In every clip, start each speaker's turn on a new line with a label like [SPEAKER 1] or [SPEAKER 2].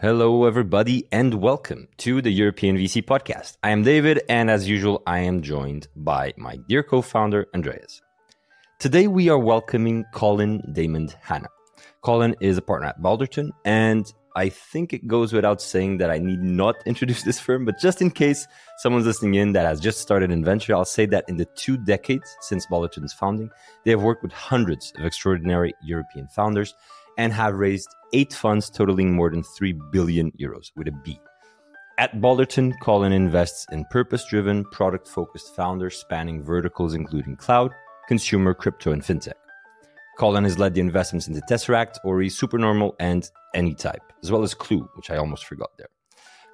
[SPEAKER 1] Hello, everybody, and welcome to the European VC podcast. I am David, and as usual, I am joined by my dear co founder, Andreas. Today, we are welcoming Colin Daymond Hanna. Colin is a partner at Balderton, and I think it goes without saying that I need not introduce this firm, but just in case someone's listening in that has just started in venture, I'll say that in the two decades since Balderton's founding, they have worked with hundreds of extraordinary European founders and have raised eight funds totaling more than 3 billion euros with a B. At Balderton, Colin invests in purpose driven, product focused founders spanning verticals including cloud, consumer, crypto, and fintech. Colin has led the investments into Tesseract, Ory, Supernormal, and Anytype, as well as Clue, which I almost forgot there.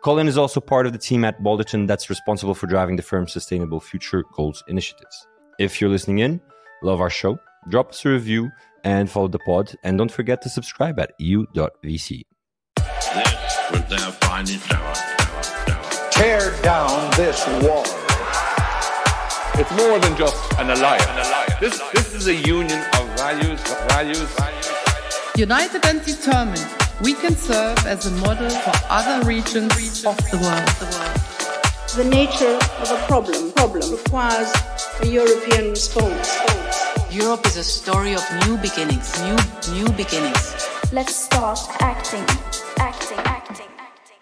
[SPEAKER 1] Colin is also part of the team at Balderton that's responsible for driving the firm's sustainable future goals initiatives. If you're listening in, love our show, drop us a review and follow the pod. And don't forget to subscribe at eu.vc.
[SPEAKER 2] This was their finest hour.
[SPEAKER 3] Tear down this wall.
[SPEAKER 4] It's more than just an alliance. This, this is a union of values, values,
[SPEAKER 5] United and determined, we can serve as a model for other regions of the world.
[SPEAKER 6] The nature of a problem, problem requires a European response.
[SPEAKER 7] Europe is a story of new beginnings, new new beginnings.
[SPEAKER 8] Let's start acting, acting, acting, acting.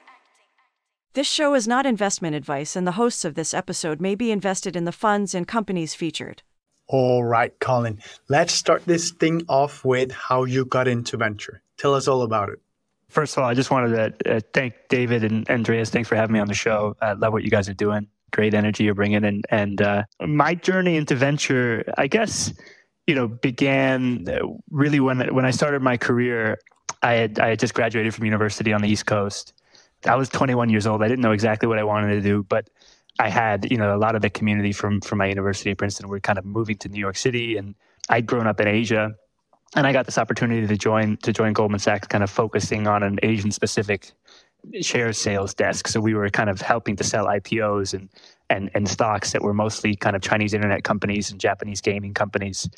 [SPEAKER 9] This show is not investment advice, and the hosts of this episode may be invested in the funds and companies featured.
[SPEAKER 10] All right, Colin, let's start this thing off with how you got into venture. Tell us all about it.
[SPEAKER 11] First of all, I just wanted to uh, thank David and Andreas. Thanks for having me on the show. I love what you guys are doing. Great energy you're bringing, and and uh, my journey into venture, I guess, you know, began really when when I started my career. I had I had just graduated from university on the East Coast. I was 21 years old. I didn't know exactly what I wanted to do, but I had you know a lot of the community from from my university at Princeton were kind of moving to New York City, and I'd grown up in Asia, and I got this opportunity to join to join Goldman Sachs, kind of focusing on an Asian specific share sales desk. So we were kind of helping to sell IPOs and and and stocks that were mostly kind of Chinese internet companies and Japanese gaming companies.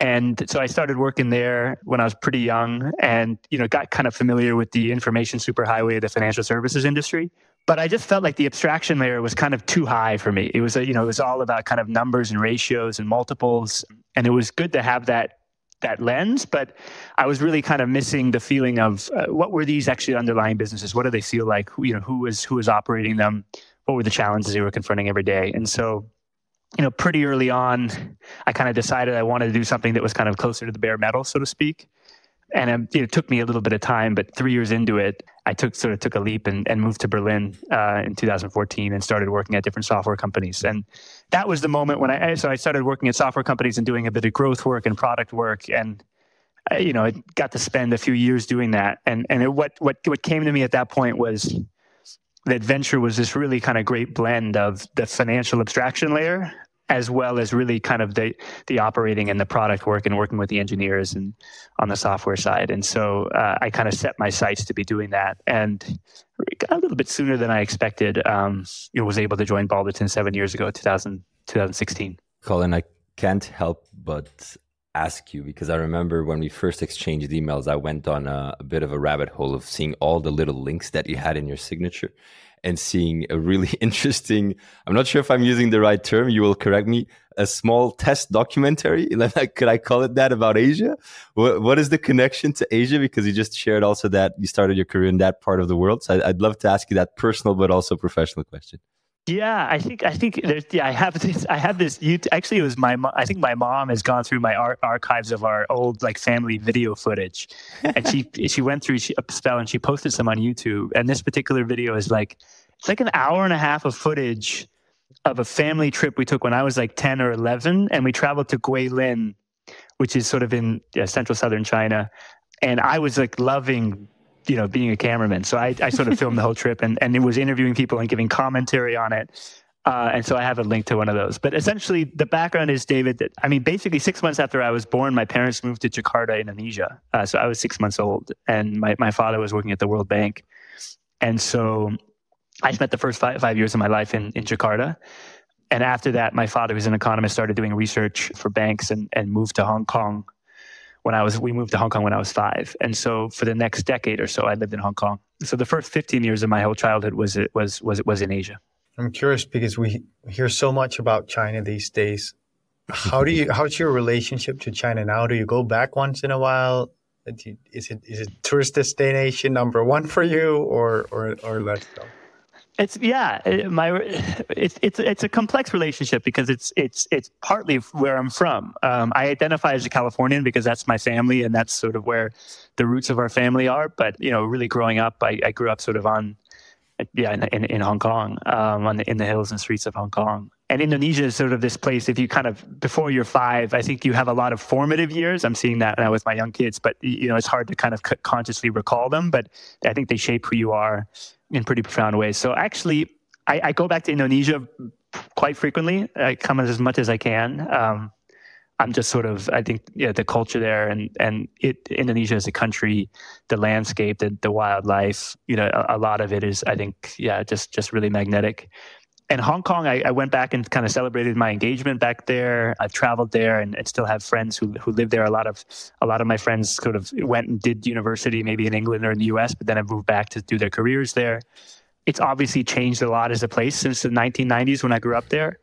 [SPEAKER 11] And so I started working there when I was pretty young and you know got kind of familiar with the information superhighway of the financial services industry. But I just felt like the abstraction layer was kind of too high for me. It was a, you know it was all about kind of numbers and ratios and multiples and it was good to have that that lens, but I was really kind of missing the feeling of uh, what were these actually underlying businesses? What do they feel like? You know, who was who was operating them? What were the challenges they were confronting every day? And so, you know, pretty early on, I kind of decided I wanted to do something that was kind of closer to the bare metal, so to speak. And um, it took me a little bit of time, but three years into it, I took sort of took a leap and, and moved to Berlin uh, in 2014 and started working at different software companies. And that was the moment when I so I started working at software companies and doing a bit of growth work and product work and I, you know I got to spend a few years doing that and and it, what what what came to me at that point was that venture was this really kind of great blend of the financial abstraction layer as well as really kind of the the operating and the product work and working with the engineers and on the software side. And so uh, I kind of set my sights to be doing that, and a little bit sooner than I expected. Um, you know, was able to join Balderton seven years ago, 2000, 2016.
[SPEAKER 1] Colin, I can't help but ask you because I remember when we first exchanged emails, I went on a, a bit of a rabbit hole of seeing all the little links that you had in your signature and seeing a really interesting i'm not sure if i'm using the right term you will correct me a small test documentary could i call it that about asia? What, what is the connection to asia? Because you just shared also that you started your career in that part of the world. So i'd love to ask you that personal but also professional question
[SPEAKER 11] yeah, I think I think there's yeah I have this I have this you actually it was my I think my mom has gone through my ar- archives of our old like family video footage, and she she went through she, a spell and she posted some on YouTube. And this particular video is like it's like an hour and a half of footage of a family trip we took when I was like ten or eleven, and we traveled to Guilin, which is sort of in yeah, central southern China, and I was like loving you know, being a cameraman. So I, I sort of filmed the whole trip and, and it was interviewing people and giving commentary on it. Uh, and so I have a link to one of those. But essentially, the background is David. That, I mean, basically, six months after I was born, my parents moved to Jakarta, Indonesia. Uh, so I was six months old, and my, my father was working at the World Bank. And so I spent the first five, five years of my life in, in Jakarta. And after that, my father, who's an economist, started doing research for banks and, and moved to Hong Kong when I was we moved to Hong Kong when I was five, and so for the next decade or so, I lived in Hong Kong. so the first 15 years of my whole childhood was it was was was in Asia.
[SPEAKER 10] I'm curious because we hear so much about China these days. How do you? How's your relationship to China now? Do you go back once in a while? Is it is it tourist destination number one for you, or or or less so?
[SPEAKER 11] It's yeah, it, my it's it's it's a complex relationship because it's it's it's partly where I'm from. Um, I identify as a Californian because that's my family and that's sort of where the roots of our family are. But you know, really growing up, I, I grew up sort of on yeah in, in, in Hong Kong, um, on the, in the hills and streets of Hong Kong. And Indonesia is sort of this place. If you kind of before you're five, I think you have a lot of formative years. I'm seeing that now with my young kids, but you know it's hard to kind of consciously recall them. But I think they shape who you are in pretty profound ways. So actually, I, I go back to Indonesia quite frequently. I come as much as I can. Um, I'm just sort of, I think, yeah, the culture there and and it, Indonesia as a country, the landscape, the, the wildlife, you know, a, a, lot of it is, I think, yeah, just just really magnetic. And Hong Kong, I, I, went back and kind of celebrated my engagement back there. I've traveled there and, and, still have friends who who live there. A lot of a lot of my friends sort of went and did university, maybe in England or in the U.S., but then have moved back to do their careers there. It's obviously changed a lot as a place since the 1990s when I grew up there,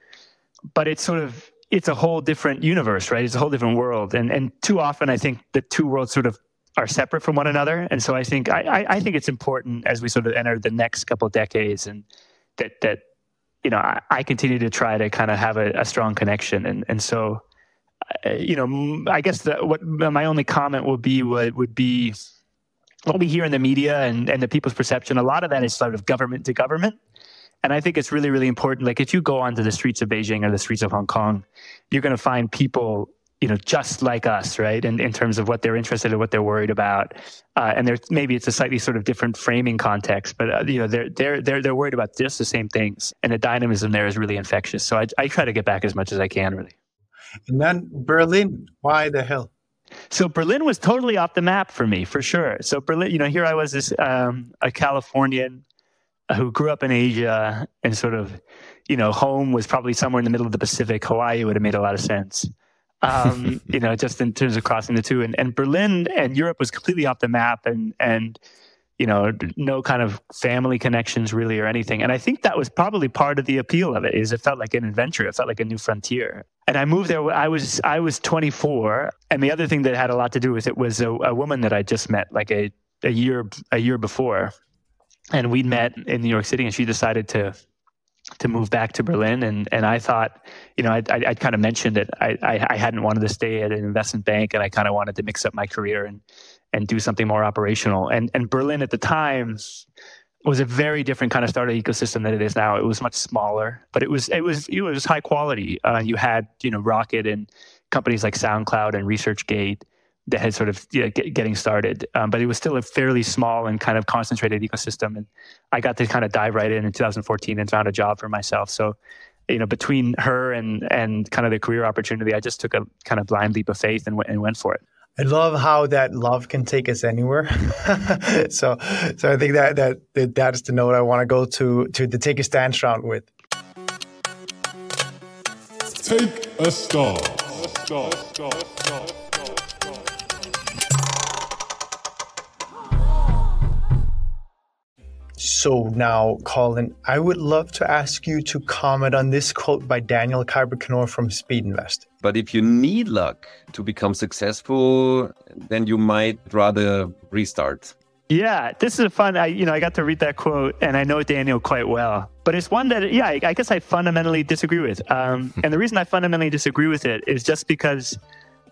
[SPEAKER 11] but it's sort of it's a whole different universe, right? It's a whole different world, and and too often I think the two worlds sort of are separate from one another, and so I think I, I, I think it's important as we sort of enter the next couple decades and that that you know, I, I, continue to try to kind of have a, a strong connection, and and so, uh, you know, I guess what my only comment would be would would be what we hear in the media and and the people's perception. A lot of that is sort of government to government, and I think it's really really important. Like if you go onto the streets of Beijing or the streets of Hong Kong, you're going to find people you know, just like us, right? And in terms of what they're interested in, what they're worried about, uh, and there's maybe it's a slightly sort of different framing context, but uh, you know, they're they're they're they're worried about just the same things, and the dynamism there is really infectious. So I, I try to get back as much as I can, really.
[SPEAKER 10] And then Berlin, why the hell?
[SPEAKER 11] So Berlin was totally off the map for me, for sure. So Berlin, you know, here I was, this um, a Californian who grew up in Asia, and sort of, you know, home was probably somewhere in the middle of the Pacific. Hawaii would have made a lot of sense um, you know, just in terms of crossing the two. And, and Berlin and Europe was completely off the map and, and, you know, no kind of family connections really or anything. And I think that was probably part of the appeal of it is it felt like an adventure. It felt like a new frontier. And I moved there. I was, I was 24. And the other thing that had a lot to do with it was a, a woman that I just met like a, a year, a year before. And we'd met in New York City and she decided to to move back to Berlin. And, and I thought, you know, I, I, kind of mentioned that I, I, I, hadn't wanted to stay at an investment bank and I kind of wanted to mix up my career and, and do something more operational. And, and Berlin at the time was a very different kind of startup ecosystem than it is now. It was much smaller, but it was, it was, it was high quality. Uh, you had, you know, Rocket and companies like SoundCloud and ResearchGate that had sort of you know, get, getting started. Um, but it was still a fairly small and kind of concentrated ecosystem. And I got to kind of dive right in in 2014 and found a job for myself. So, you know, between her and and kind of the career opportunity, I just took a kind of blind leap of faith and, w- and went for it.
[SPEAKER 10] I love how that love can take us anywhere. so, so I think that that that is the note I want to go to to the take a stance round with.
[SPEAKER 12] Take a stance.
[SPEAKER 10] So now, Colin, I would love to ask you to comment on this quote by Daniel Kaiber from Speedinvest.
[SPEAKER 13] But if you need luck to become successful, then you might rather restart.
[SPEAKER 11] Yeah, this is a fun. I you know I got to read that quote, and I know Daniel quite well. But it's one that yeah, I, I guess I fundamentally disagree with. Um, and the reason I fundamentally disagree with it is just because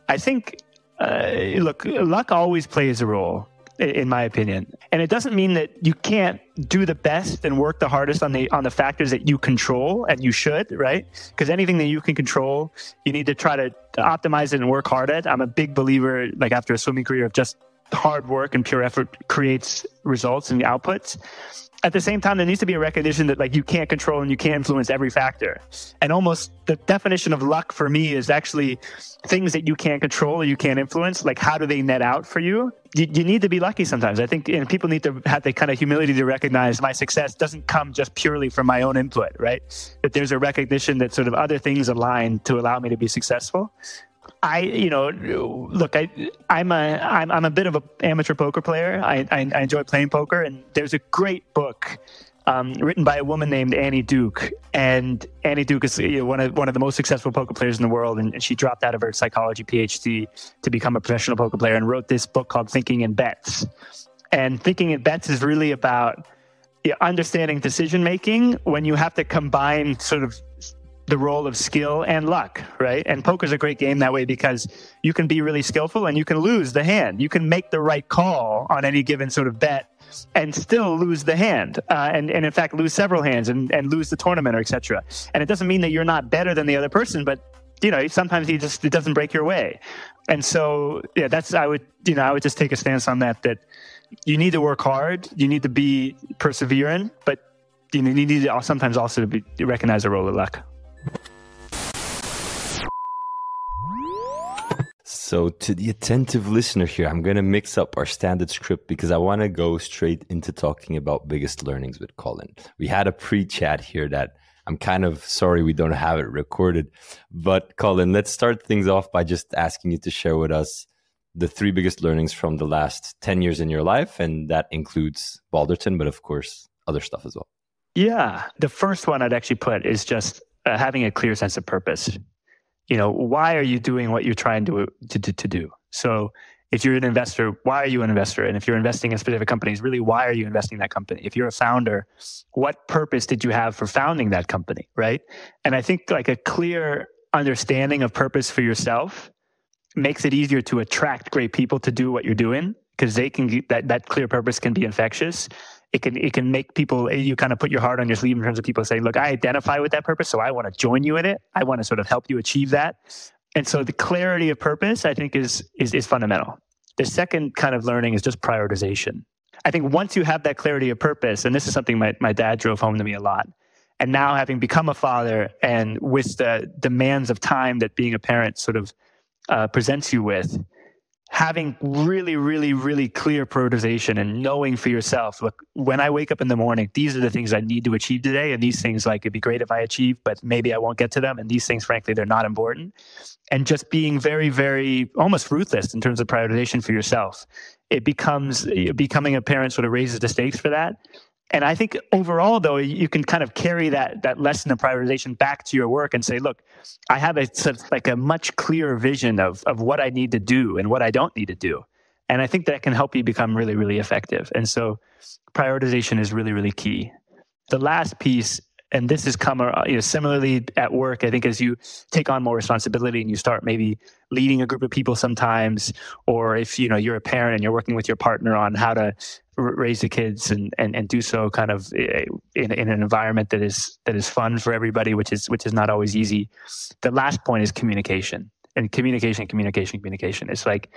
[SPEAKER 11] I think uh, look, luck always plays a role in my opinion. And it doesn't mean that you can't do the best and work the hardest on the on the factors that you control and you should, right? Because anything that you can control, you need to try to optimize it and work hard at. I'm a big believer like after a swimming career of just hard work and pure effort creates results and outputs at the same time, there needs to be a recognition that like you can't control and you can't influence every factor. And almost the definition of luck for me is actually things that you can't control or you can't influence. Like how do they net out for you? You, you need to be lucky sometimes. I think and people need to have the kind of humility to recognize my success doesn't come just purely from my own input, right? That there's a recognition that sort of other things align to allow me to be successful. I, you know, look, I, I'm a, I'm, I'm a bit of an amateur poker player. I, I, I enjoy playing poker, and there's a great book um, written by a woman named Annie Duke. And Annie Duke is you know, one of one of the most successful poker players in the world, and, and, she dropped out of her psychology PhD to become a professional poker player, and wrote this book called Thinking in Bets. And Thinking in Bets is really about know, understanding decision making when you have to combine sort of the role of skill and luck, right? And poker's a great game that way because you can be really skillful and you can lose the hand. You can make the right call on any given sort of bet and still lose the hand, uh, and and in fact lose several hands and, and lose the tournament or etc. And it doesn't mean that you're not better than the other person, but you know sometimes you just it doesn't break your way. And so yeah, that's I would you know I would just take a stance on that that you need to work hard, you need to be persevering, but you need to sometimes also to be, recognize a role of luck.
[SPEAKER 1] So, to the attentive listener here, I'm going to mix up our standard script because I want to go straight into talking about biggest learnings with Colin. We had a pre chat here that I'm kind of sorry we don't have it recorded. But, Colin, let's start things off by just asking you to share with us the three biggest learnings from the last 10 years in your life. And that includes Balderton, but of course, other stuff as well.
[SPEAKER 11] Yeah. The first one I'd actually put is just uh, having a clear sense of purpose you know, why are you doing what you're trying to, to, to do? So if you're an investor, why are you an investor? And if you're investing in specific companies, really, why are you investing in that company? If you're a founder, what purpose did you have for founding that company? Right. And I think like a clear understanding of purpose for yourself makes it easier to attract great people to do what you're doing because they can that, that clear purpose can be infectious it can it can make people you kind of put your heart on your sleeve in terms of people saying, look, I identify with that purpose, so I want to join you in it. I want to sort of help you achieve that. And so the clarity of purpose, I think, is is is fundamental. The second kind of learning is just prioritization. I think once you have that clarity of purpose, and this is something my, my dad drove home to me a lot, and now having become a father and with the demands of time that being a parent sort of uh, presents you with, having really, really, really clear prioritization and knowing for yourself, look, when I wake up in the morning, these are the things I need to achieve today. And these things, like, it'd be great if I achieve, but maybe I won't get to them. And these things, frankly, they're not important. And just being very, very almost ruthless in terms of prioritization for yourself. It becomes becoming a parent sort of raises the stakes for that. And I think overall, though, you can kind of carry that that lesson of prioritization back to your work and say, look, I have a like a much clearer vision of of what I need to do and what I don't need to do. And I think that can help you become really, really effective. And so prioritization is really, really key. The last piece and this has come uh, you know similarly at work i think as you take on more responsibility and you start maybe leading a group of people sometimes or if you know you're a parent and you're working with your partner on how to raise the kids and, and and do so kind of eh, in, in an environment that is that is fun for everybody which is which is not always easy. The last point is communication and communication communication communication. It's like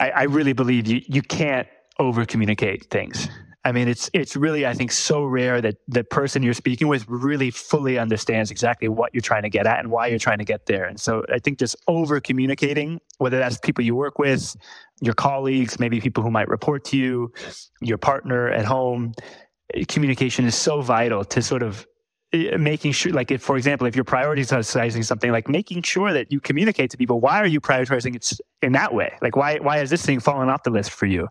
[SPEAKER 11] I, I really believe you you can't over communicate things I mean, it's it's really I think so rare that the person you're speaking with really fully understands exactly what you're trying to get at and why you're trying to get there. And so I think just over communicating, whether that's people you work with, your colleagues, maybe people who might report to you, your partner at home, communication is so vital to sort of eh, making sure like if for example if you're prioritizing something like making sure that you communicate to people why are you prioritizing it in that way like why why is this thing falling off the list for you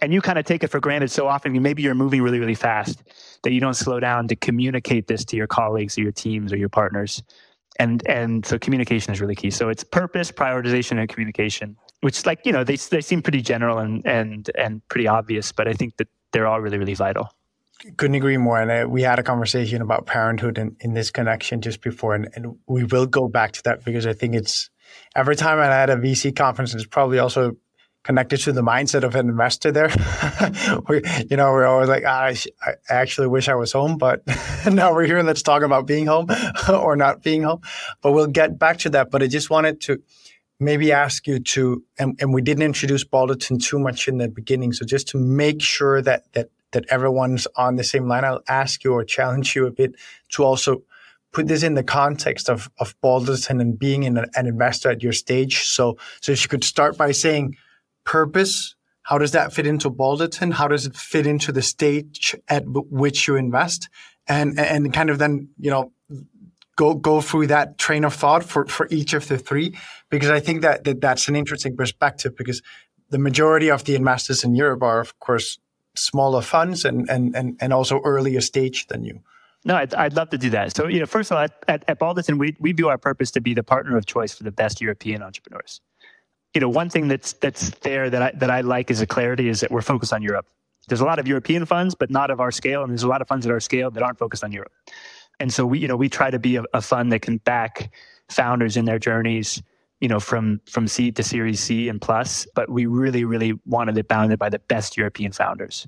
[SPEAKER 11] and you kind of take it for granted so often maybe you're moving really really fast that you don't slow down to communicate this to your colleagues or your teams or your partners. And and so communication is really key. So it's purpose prioritization and communication which like you know they, they seem pretty general and and and pretty obvious but i think that they're all really really vital.
[SPEAKER 10] Couldn't agree more. And uh, we had a conversation about parenthood in, in this connection just before and, and we will go back to that because i think it's every time i had a vc conference it's probably also connected to the mindset of an investor there. we, you know, we're always like, ah, I, actually wish I was home, but now we're here and let's talk about being home or not being home. But we'll get back to that. But I just wanted to maybe ask you to, and, and we didn't introduce Balderton too much in the beginning. So just to make sure that, that, that everyone's on the same line, I'll ask you or challenge you a bit to also put this in the context of, of Balderton and being an, an investor at your stage. So, so if you could start by saying, purpose? How does that fit into Balderton? How does it fit into the stage at which you invest? And, and kind of then, you know, go go through that train of thought for, for each of the three? Because I think that, that that's an interesting perspective because the majority of the investors in Europe are, of course, smaller funds and, and, and, and also earlier stage than you.
[SPEAKER 11] No, I'd, I'd love to do that. So, you know, first of all, at, at, at Balderton, we, we view our purpose to be the partner of choice for the best European entrepreneurs. You know, one thing that's that's there that I that I like as a clarity is that we're focused on Europe. There's a lot of European funds, but not of our scale, and there's a lot of funds at our scale that aren't focused on Europe. And so we, you know, we try to be a, a fund that can back founders in their journeys, you know, from from seed to Series C and plus. But we really, really wanted it bounded by the best European founders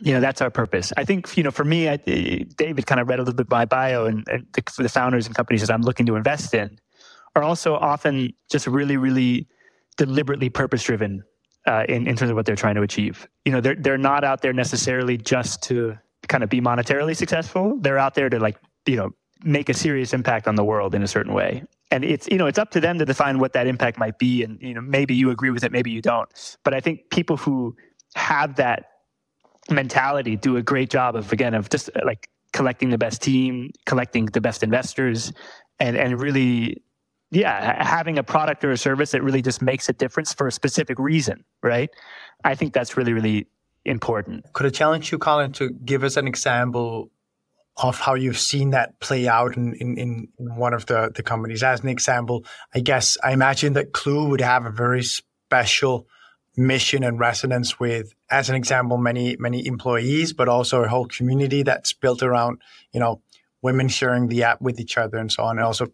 [SPEAKER 11] you know that's our purpose i think you know for me I, david kind of read a little bit my bio and, and the, the founders and companies that i'm looking to invest in are also often just really really deliberately purpose driven uh, in, in terms of what they're trying to achieve. You know they're, they're not out there necessarily just to kind of be monetarily successful. They're out there to like you know make a serious impact on the world in a certain way. And it's you know it's up to them to define what that impact might be. And you know maybe you agree with it maybe you don't. But i think people who have that mentality do a great job of again of just like collecting the best team, collecting the best investors, and and really, yeah, having a product or a service that really just makes a difference for a specific reason, right? I think that's really really important.
[SPEAKER 10] Could I challenge you, Colin, to give us an example of how you've seen that play out in, in, in one of the, the companies? As an example, I guess I imagine that Clue would have a very special mission and resonance with, as an example, many many employees, but also a whole community that's built around you know women sharing the app with each other and so on. And also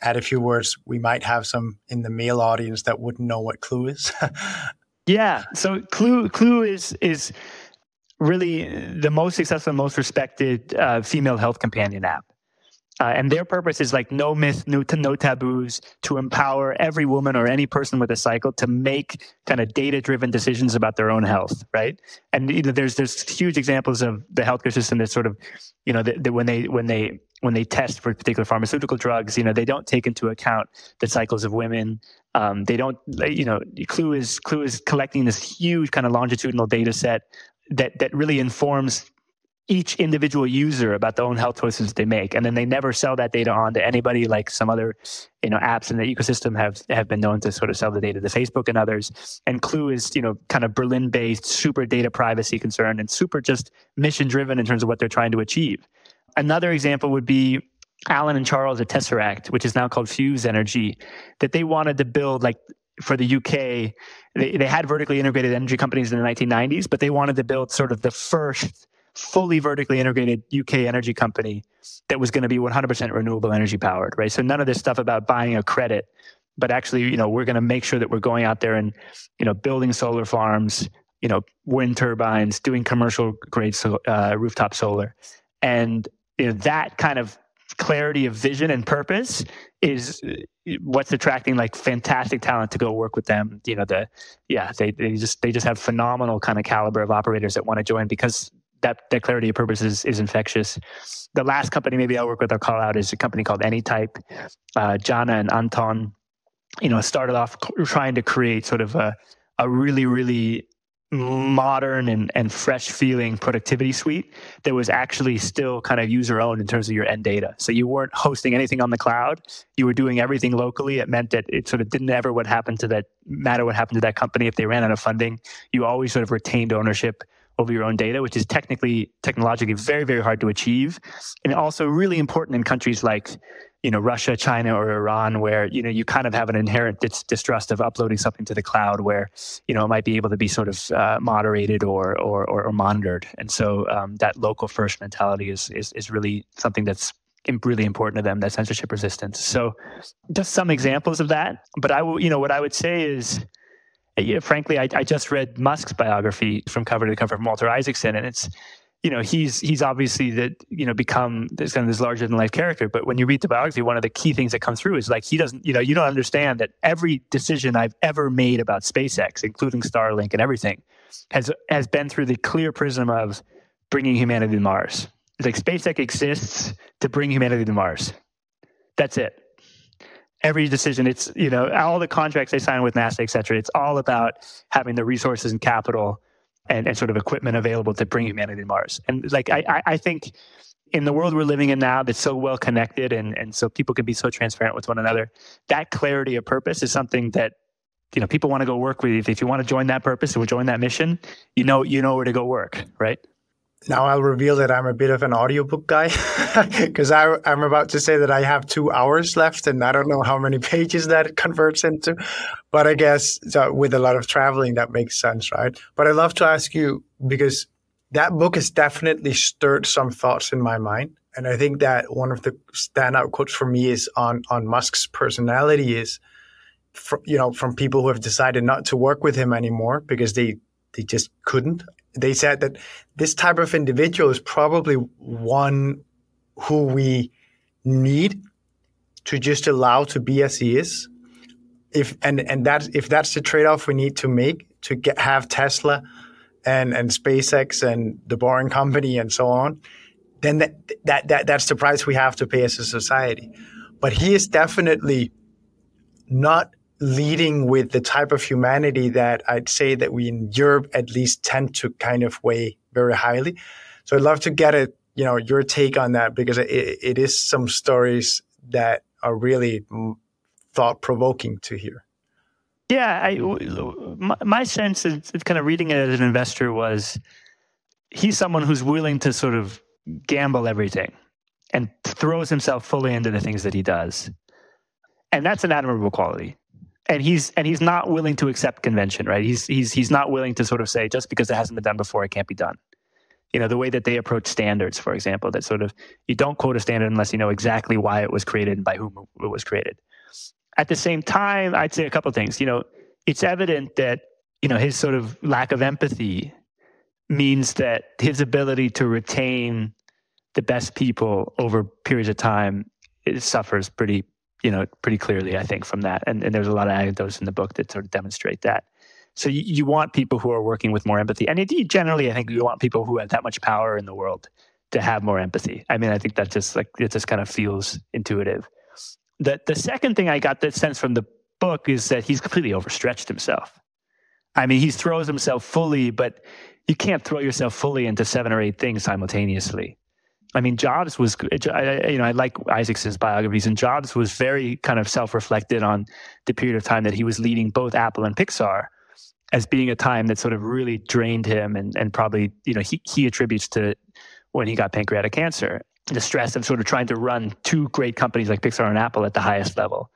[SPEAKER 10] add a few words. We might have some in the male audience that wouldn't know what Clue is.
[SPEAKER 11] yeah, so Clue Clue is is really the most successful, most respected uh, female health companion app. Uh, and their purpose is like no myth, no, no taboos, to empower every woman or any person with a cycle to make kind of data-driven decisions about their own health, right? And you know, there's there's huge examples of the healthcare system that sort of, you know, that, that when they when they when they test for particular pharmaceutical drugs, you know, they don't take into account the cycles of women. Um, they don't, you know, Clue is Clue is collecting this huge kind of longitudinal data set that that really informs each individual user about the own health choices they make and then they never sell that data on to anybody like some other you know apps in the ecosystem have have been known to sort of sell the data to facebook and others. And clue is you know kind of berlin based super data privacy concerned and super just mission driven in terms of what they're trying to achieve. Another example would be alan and charles at tesseract which is now called fuse energy that they wanted to build like for the UK, they, they had vertically integrated energy companies in the 1990s, but they wanted to build sort of the first fully vertically integrated UK energy company that was going to be 100% renewable energy powered, right? So none of this stuff about buying a credit, but actually, you know, we're going to make sure that we're going out there and, you know, building solar farms, you know, wind turbines, doing commercial grade so, uh, rooftop solar, and you know, that kind of clarity of vision and purpose is uh, what's attracting like fantastic talent to go work with them you know the yeah they, they just they just have phenomenal kind of caliber of operators that want to join because that, that clarity of purpose is, is infectious. The last company maybe I'll work with or call out is a company called Anytype. Uh, Jana and Anton, you know, started off trying to create sort of a, a really, really modern and, and fresh feeling productivity suite that was actually still kind of user owned in terms of your end data. So you weren't hosting anything on the cloud. You were doing everything locally. It meant that it sort of didn't ever what happened to that matter what happened to that company if they ran out of funding. You always sort of retained ownership over your own data, which is technically, technologically very, very hard to achieve. And also really important in countries like, you know, Russia, China, or Iran, where, you know, you kind of have an inherent dis- distrust of uploading something to the cloud where, you know, it might be able to be sort of uh, moderated or, or, or, or, monitored. And so um, that local first mentality is, is, is really something that's really important to them, that censorship resistance. So just some examples of that. But I will, you know, what I would say is, frankly, I, I, just read Musk's biography from cover to cover from Walter Isaacson, and it's you know he's he's obviously that you know become this kind of this larger than life character. But when you read the biography, one of the key things that comes through is like he doesn't you know you don't understand that every decision I've ever made about SpaceX, including Starlink and everything, has has been through the clear prism of bringing humanity to Mars. It's like SpaceX exists to bring humanity to Mars. That's it every decision it's you know all the contracts they sign with nasa et cetera it's all about having the resources and capital and, and sort of equipment available to bring humanity to mars and like i i think in the world we're living in now that's so well connected and, and so people can be so transparent with one another, that clarity of purpose is something that you know people want to go work with. If you want to join that purpose or join that mission, you know you know where to go work, right?
[SPEAKER 10] Now I'll reveal that I'm a bit of an audiobook guy because I'm about to say that I have two hours left and I don't know how many pages that converts into. But I guess so with a lot of traveling, that makes sense, right? But I'd love to ask you because that book has definitely stirred some thoughts in my mind. And I think that one of the standout quotes for me is on, on Musk's personality is, from, you know, from people who have decided not to work with him anymore because they, they just couldn't. They said that this type of individual is probably one who we need to just allow to be as he is. If and and that if that's the trade off we need to make to get have Tesla and and SpaceX and the Boring Company and so on, then that, that that that's the price we have to pay as a society. But he is definitely not leading with the type of humanity that I'd say that we in Europe at least tend to kind of weigh very highly. So I'd love to get a you know your take on that because it, it is some stories that are really mm, thought provoking to hear.
[SPEAKER 11] Yeah, I, my, sense is kind of reading it as an investor was he's someone who's willing to sort of gamble everything and throws himself fully into the things that he does. And that's an admirable quality. And he's and he's not willing to accept convention, right? He's he's he's not willing to sort of say just because it hasn't been done before, it can't be done. You know, the way that they approach standards, for example, that sort of you don't quote a standard unless you know exactly why it was created and by whom it was created. At the same time, I'd say a couple things. You know, it's evident that you know his sort of lack of empathy means that his ability to retain the best people over periods of time suffers pretty you know pretty clearly i think from that. And, and there's a lot of anecdotes in the book that sort of demonstrate that. So you, you want people who are working with more empathy. And indeed generally i think you want people who have that much power in the world to have more empathy. I mean i think that just like it just kind of feels intuitive. The the second thing I got that sense from the book is that he's completely overstretched himself. I mean, he throws himself fully, but you can't throw yourself fully into seven or eight things simultaneously. I mean, Jobs was, you know, I like Isaacson's biographies, and Jobs was very kind of self-reflected on the period of time that he was leading both Apple and Pixar as being a time that sort of really drained him, and and probably, you know, he he attributes to when he got pancreatic cancer the stress of sort of trying to run two great companies like Pixar and Apple at the highest level.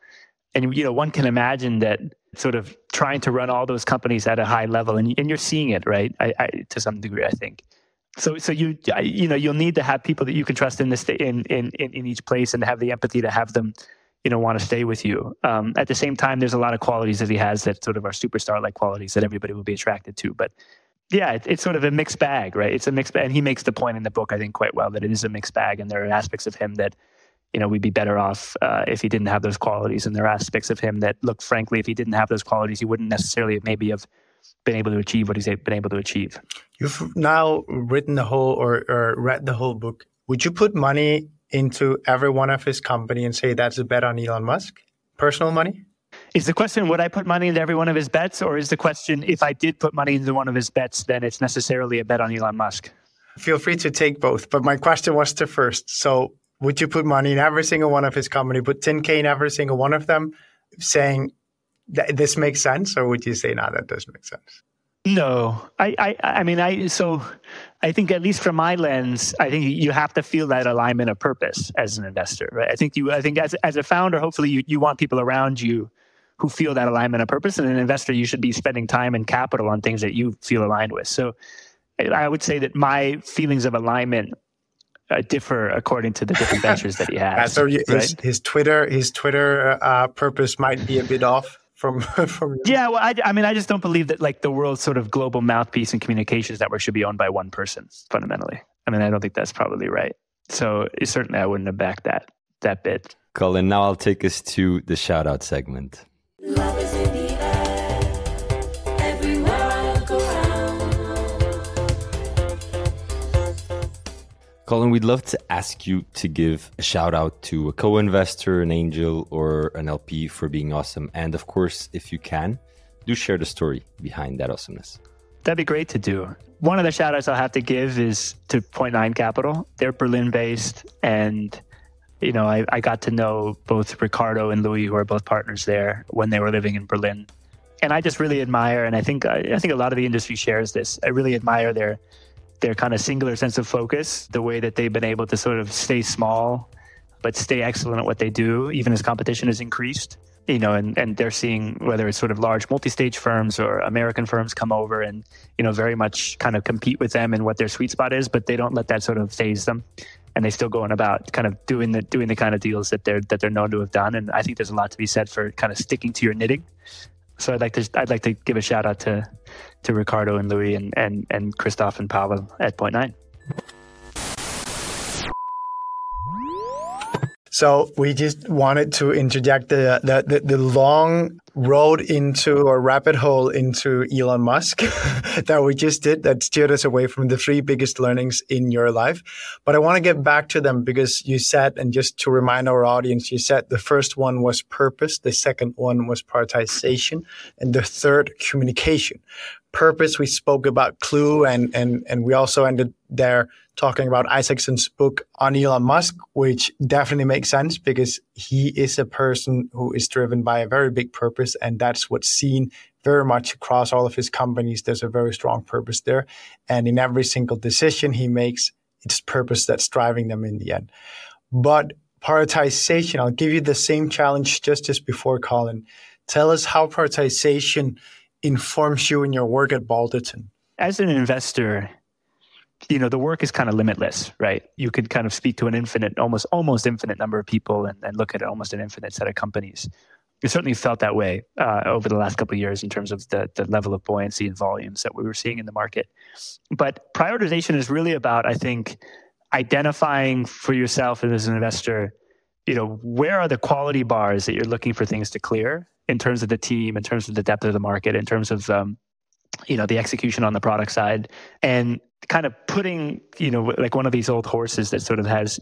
[SPEAKER 11] And you know, one can imagine that sort of trying to run all those companies at a high level, and, and you're seeing it, right? I, I, to some degree, I think. So, so you you know, you'll need to have people that you can trust in this in in in each place, and have the empathy to have them, you know, want to stay with you. Um, at the same time, there's a lot of qualities that he has that sort of are superstar like qualities that everybody will be attracted to, but yeah, it, it's sort of a mixed bag, right? It's a mixed bag. And he makes the point in the book, I think, quite well that it is a mixed bag. And there are aspects of him that, you know, we'd be better off uh, if he didn't have those qualities. And there are aspects of him that, look, frankly, if he didn't have those qualities, he wouldn't necessarily maybe have been able to achieve what he's been able to achieve.
[SPEAKER 10] You've now written the whole or, or read the whole book. Would you put money into every one of his company and say that's a bet on Elon Musk? Personal money?
[SPEAKER 11] Is the question would I put money into every one of his bets, or is the question if I did put money into one of his bets, then it's necessarily a bet on Elon Musk?
[SPEAKER 10] Feel free to take both, but my question was to first. So, would you put money in every single one of his company, put 10k in every single one of them, saying that this makes sense, or would you say no, that doesn't make sense?
[SPEAKER 11] No, I, I, I mean, I. So, I think at least from my lens, I think you have to feel that alignment of purpose as an investor, right? I think you, I think as as a founder, hopefully you you want people around you who feel that alignment of purpose. And an investor, you should be spending time and capital on things that you feel aligned with. So I would say that my feelings of alignment uh, differ according to the different ventures that he has. Uh,
[SPEAKER 10] so his, right? his Twitter, his Twitter uh, purpose might be a bit off from from.
[SPEAKER 11] Yeah, well, I, I mean, I just don't believe that like the world's sort of global mouthpiece and communications network should be owned by one person fundamentally. I mean, I don't think that's probably right. So certainly, I wouldn't have backed that that bit.
[SPEAKER 1] Colin, now I'll take us to the shout out segment. Colin, we'd love to ask you to give a shout out to a co investor, an angel, or an LP for being awesome. And of course, if you can, do share the story behind that awesomeness.
[SPEAKER 11] that'd be great to do. One of the shout outs I'll have to give is to Point Nine Capital. They're Berlin based and you know, I, I got to know both Ricardo and Louis, who are both partners there, when they were living in Berlin. And I just really admire, and I think I think a lot of the industry shares this. I really admire their their kind of singular sense of focus, the way that they've been able to sort of stay small, but stay excellent at what they do, even as competition has increased. You know, and, and they're seeing whether it's sort of large multi-stage firms or American firms come over and, you know, very much kind of compete with them and what their sweet spot is, but they don't let that sort of phase them and they still going about kind of doing the doing the kind of deals that they're that they're known to have done. And I think there's a lot to be said for kind of sticking to your knitting. So I'd like to I'd like to give a shout out to to Ricardo and Louis and and and Christoph and Pavel at Point Nine.
[SPEAKER 10] So we just wanted to interject the, the, the, the long road into a rabbit hole into Elon Musk that we just did that steered us away from the three biggest learnings in your life. But I want to get back to them because you said, and just to remind our audience, you said the first one was purpose, the second one was prioritization, and the third communication. Purpose, we spoke about Clue, and and and we also ended there talking about Isaacson's book on Elon Musk, which definitely makes sense because he is a person who is driven by a very big purpose. And that's what's seen very much across all of his companies. There's a very strong purpose there. And in every single decision he makes, it's purpose that's driving them in the end. But prioritization, I'll give you the same challenge just as before, Colin. Tell us how prioritization informs you in your work at Balderton.
[SPEAKER 11] As an investor, you know the work is kind of limitless right you could kind of speak to an infinite almost almost infinite number of people and, and look at almost an infinite set of companies it certainly felt that way uh, over the last couple of years in terms of the, the level of buoyancy and volumes that we were seeing in the market. But prioritization is really about i think identifying for yourself as an investor you know where are the quality bars that you're looking for things to clear in terms of the team in terms of the depth of the market in terms of um, you know the execution on the product side and kind of putting, you know, like one of these old horses that sort of has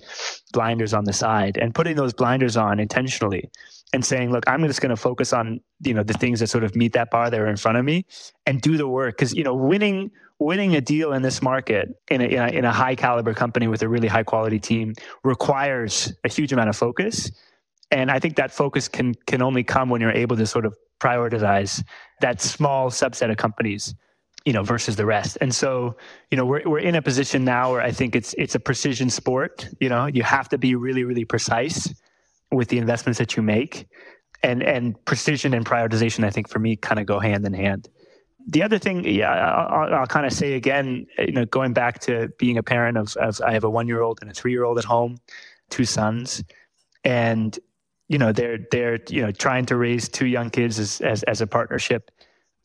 [SPEAKER 11] blinders on the side and putting those blinders on intentionally and saying, look, I'm just going to focus on, you know, the things that sort of meet that bar that are in front of me and do the work. Cause, you know, winning, winning a deal in this market in a, in a, in a high caliber company with a really high quality team requires a huge amount of focus. And I think that focus can, can only come when you're able to sort of prioritize that small subset of companies you know versus the rest and so you know we're, we're in a position now where i think it's it's a precision sport you know you have to be really really precise with the investments that you make. And and precision and prioritization i think for me kind of go hand in hand. The other thing yeah i'll, I'll kind of say again you know going back to being a parent of, of i have a one year old and a three year old at home two sons. And you know they're they're you know trying to raise two young kids as as, as a partnership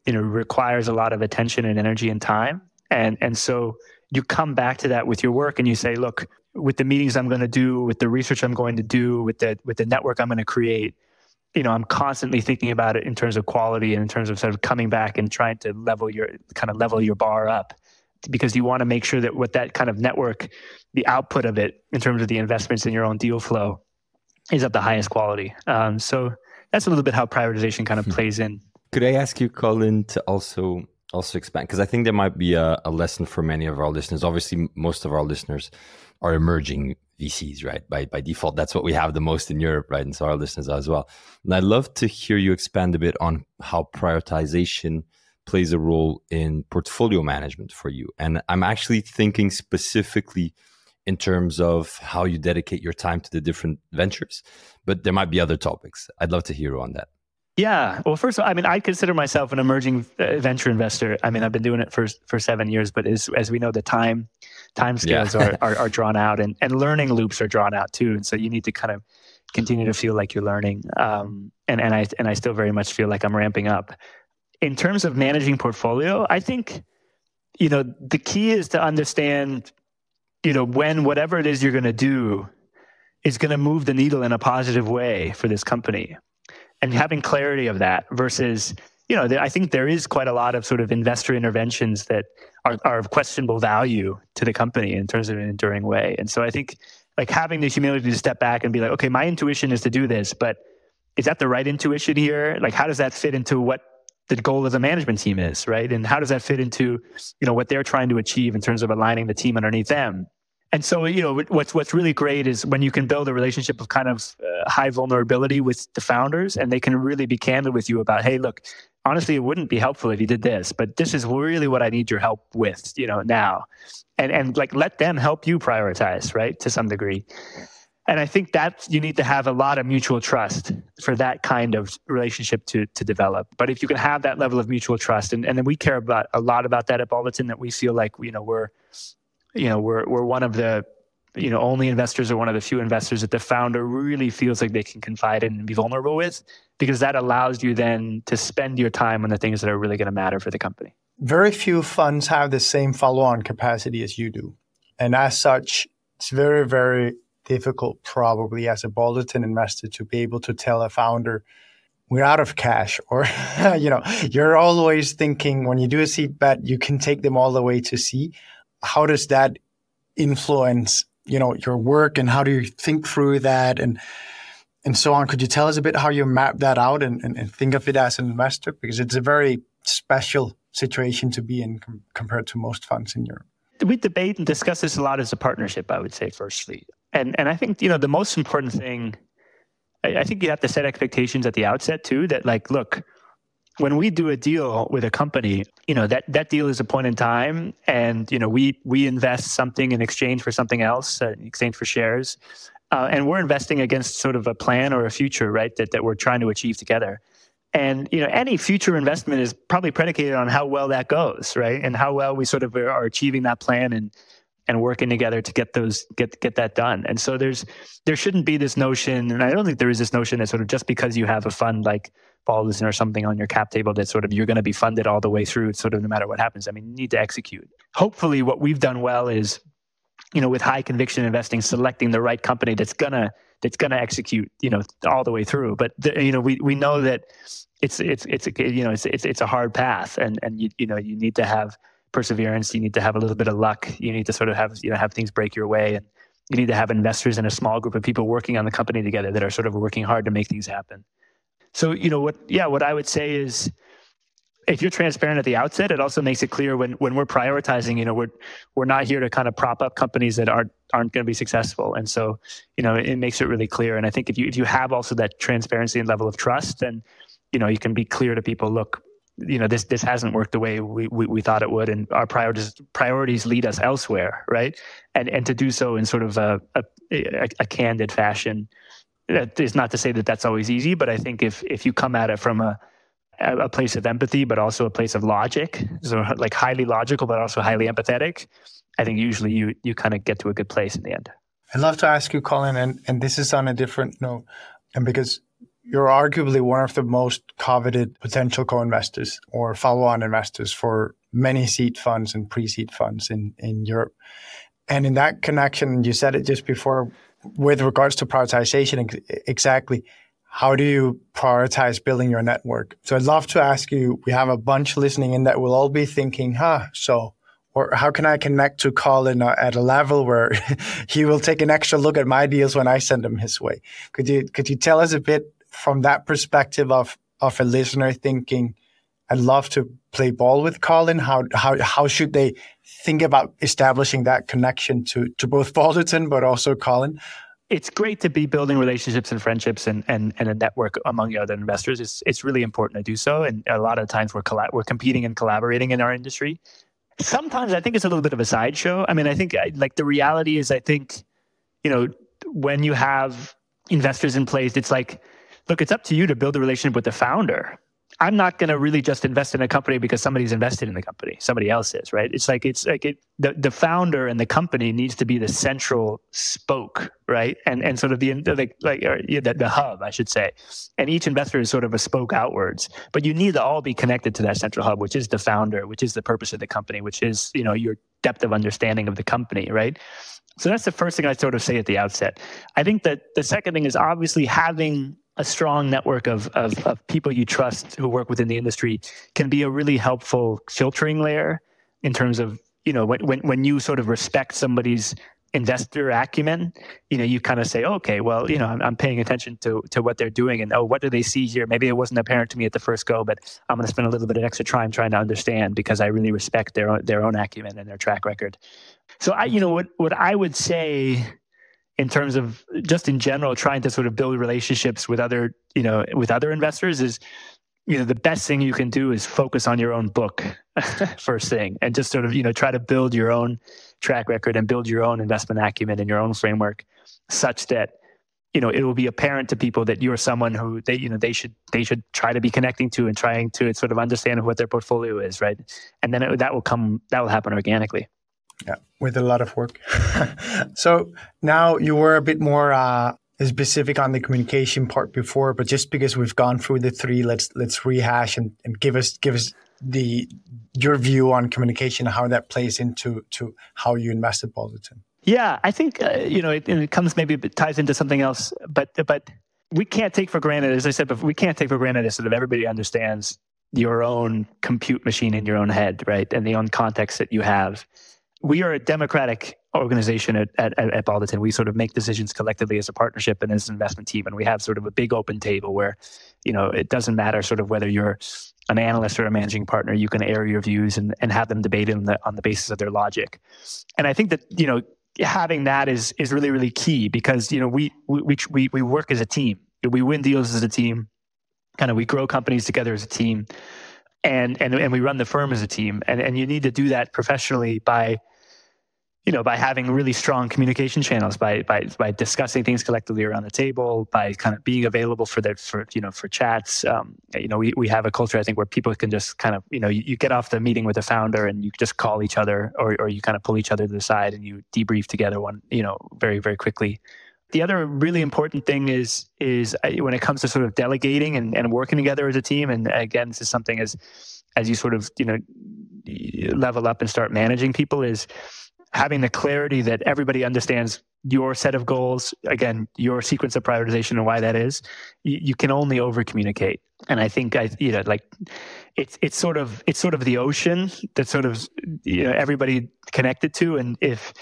[SPEAKER 11] you know requires a lot of attention and energy and time. And and so you come back to that with your work and you say look with the meetings i'm going to do with the research i'm going to do with the with the network i'm going to create you know i'm constantly thinking about it in terms of quality and in terms of sort of coming back and trying to level your kind of level your bar up because you want to make sure that with that kind of network the output of it in terms of the investments in your own deal flow is of the highest quality um, so that's a little bit how prioritization kind of hmm. plays in
[SPEAKER 1] could I ask you, Colin, to also also expand? Because I think there might be a, a lesson for many of our listeners. Obviously, most of our listeners are emerging VCs, right? By by default, that's what we have the most in Europe, right? And so our listeners as well. And I'd love to hear you expand a bit on how prioritization plays a role in portfolio management for you. And I'm actually thinking specifically in terms of how you dedicate your time to the different ventures, but there might be other topics. I'd love to hear on that.
[SPEAKER 11] Yeah. Well, first of all, I mean, I consider myself an emerging uh, venture investor. I mean, I've been doing it for for seven years, but as as we know, the time time scales yeah. are, are, are drawn out, and and learning loops are drawn out too. And so you need to kind of continue to feel like you're learning. Um, and and I and I still very much feel like I'm ramping up. In terms of managing portfolio, I think you know the key is to understand you know when whatever it is you're going to do is going to move the needle in a positive way for this company and having clarity of that versus you know i think there is quite a lot of sort of investor interventions that are, are of questionable value to the company in terms of an enduring way and so i think like having the humility to step back and be like okay my intuition is to do this but is that the right intuition here like how does that fit into what the goal of the management team is, right? And how does that fit into, you know, what they're trying to achieve in terms of aligning the team underneath them? And so, you know, what's what's really great is when you can build a relationship of kind of uh, high vulnerability with the founders, and they can really be candid with you about, hey, look, honestly, it wouldn't be helpful if you did this, but this is really what I need your help with, you know, now, and and like let them help you prioritize, right, to some degree. And I think that you need to have a lot of mutual trust for that kind of relationship to to develop. But if you can have that level of mutual trust, and, and then we care about a lot about that at Balderton, that we feel like you know we're you know we're we're one of the you know only investors or one of the few investors that the founder really feels like they can confide in and be vulnerable with because that allows you then to spend your time on the things that are really going to matter for the company.
[SPEAKER 10] Very few funds have the same follow-on capacity as you do. And as such it's very very difficult probably as a Balderton investor to be able to tell a founder we're out of cash or you know you're always thinking when you do a seed bet you can take them all the way to C how does that influence you know your work and how do you think through that and and so on? Could you tell us a bit how you map that out and, and, and think of it as an investor? Because it's a very special situation to be in com- compared to most funds in Europe.
[SPEAKER 11] We debate and discuss this a lot as a partnership i would say firstly. And and i think you know the most important thing I, I think you have to set expectations at the outset too that like look when we do a deal with a company, you know that that deal is a point in time, and you know we we invest something in exchange for something else, uh, in exchange for shares, uh, and we're investing against sort of a plan or a future, right? That that we're trying to achieve together. And you know, any future investment is probably predicated on how well that goes, right? And how well we sort of are achieving that plan and and working together to get those get get that done. And so there's there shouldn't be this notion, and I don't think there is this notion that sort of just because you have a fund like Balderton or something on your cap table that sort of you're going to be funded all the way through, sort of no matter what happens. I mean, you need to execute. Hopefully, what we've done well is, you know, with high conviction investing, selecting the right company that's gonna that's gonna execute, you know, all the way through. But the, you know, we we know that it's it's it's a, you know it's it's it's a hard path, and and you you know you need to have perseverance. You need to have a little bit of luck. You need to sort of have you know have things break your way, and you need to have investors and a small group of people working on the company together that are sort of working hard to make things happen. So, you know, what, yeah, what I would say is if you're transparent at the outset, it also makes it clear when, when we're prioritizing, you know, we're, we're not here to kind of prop up companies that aren't, aren't going to be successful. And so, you know, it, it makes it really clear. And I think if you, if you have also that transparency and level of trust, then, you know, you can be clear to people, look, you know, this, this hasn't worked the way we, we, we thought it would. And our priorities, priorities lead us elsewhere. Right. And, and to do so in sort of a, a, a candid fashion, that is not to say that that's always easy, but I think if if you come at it from a a place of empathy, but also a place of logic, so like highly logical, but also highly empathetic, I think usually you you kind of get to a good place in the end.
[SPEAKER 10] I'd love to ask you, Colin, and and this is on a different note, and because you're arguably one of the most coveted potential co-investors or follow-on investors for many seed funds and pre-seed funds in in Europe. And in that connection, you said it just before with regards to prioritization, exactly how do you prioritize building your network? So I'd love to ask you, we have a bunch listening in that will all be thinking, huh, so, or how can I connect to Colin uh, at a level where he will take an extra look at my deals when I send them his way? Could you, could you tell us a bit from that perspective of, of a listener thinking, I'd love to play ball with Colin. How how how should they think about establishing that connection to to both Balderton but also Colin?
[SPEAKER 11] It's great to be building relationships and friendships and, and, and a network among other investors. It's it's really important to do so. And a lot of times we're colla- we're competing and collaborating in our industry. Sometimes I think it's a little bit of a sideshow. I mean, I think like the reality is, I think you know when you have investors in place, it's like, look, it's up to you to build a relationship with the founder I'm not going to really just invest in a company because somebody's invested in the company. Somebody else is, right? It's like it's like it, the the founder and the company needs to be the central spoke, right? And and sort of the like like the, the hub, I should say. And each investor is sort of a spoke outwards, but you need to all be connected to that central hub, which is the founder, which is the purpose of the company, which is you know your depth of understanding of the company, right? So that's the first thing I sort of say at the outset. I think that the second thing is obviously having a strong network of, of, of people you trust who work within the industry can be a really helpful filtering layer in terms of you know when, when, when you sort of respect somebody's investor acumen, you know, you kind of say, okay, well, you know, I'm, I'm, paying attention to to what they're doing, and oh, what do they see here? Maybe it wasn't apparent to me at the first go, but I'm going to spend a little bit of extra time trying to understand because I really respect their own, their own acumen and their track record. So I, you know, what what I would say in terms of just in general trying to sort of build relationships with other, you know, with other investors is you know the best thing you can do is focus on your own book first thing and just sort of you know try to build your own track record and build your own investment acumen and your own framework such that you know it will be apparent to people that you're someone who they you know they should they should try to be connecting to and trying to sort of understand what their portfolio is right? And then it, that will come that will happen organically
[SPEAKER 10] yeah with a lot of work so now you were a bit more uh, specific on the communication part before, but just because we've gone through the three, let's let's rehash and, and give us give us the your view on communication, how that plays into to how you invest at Balderton.
[SPEAKER 11] Yeah, I think uh, you know it, it comes maybe it ties into something else, but but we can't take for granted, as I said, but we can't take for granted that sort of everybody understands your own compute machine in your own head, right, and the own context that you have. We are a democratic organization at, at, at Balderton, we sort of make decisions collectively as a partnership and as an investment team. And we have sort of a big open table where, you know, it doesn't matter sort of whether you're an analyst or a managing partner, you can air your views and, and have them debated on the, on the basis of their logic. And I think that, you know, having that is, is really, really key because, you know, we, we, we, we work as a team. We win deals as a team. Kind of we grow companies together as a team. And, and, and we run the firm as a team. And, and you need to do that professionally by, you know, by having really strong communication channels, by by by discussing things collectively around the table, by kind of being available for their for you know for chats. Um, you know, we we have a culture I think where people can just kind of you know you, you, get off the meeting with the founder and you just call each other or or you kind of pull each other to the side and you debrief together one you know very very quickly. The other really important thing is is uh, when it comes to sort of delegating and, and working together as a team. And again, this is something as as you sort of you know level up and start managing people is having the clarity that everybody understands your set of goals again your sequence of prioritization and why that is you, you, can only over communicate and i think i you know like it's it's sort of it's sort of the ocean that sort of you know everybody connected to. And if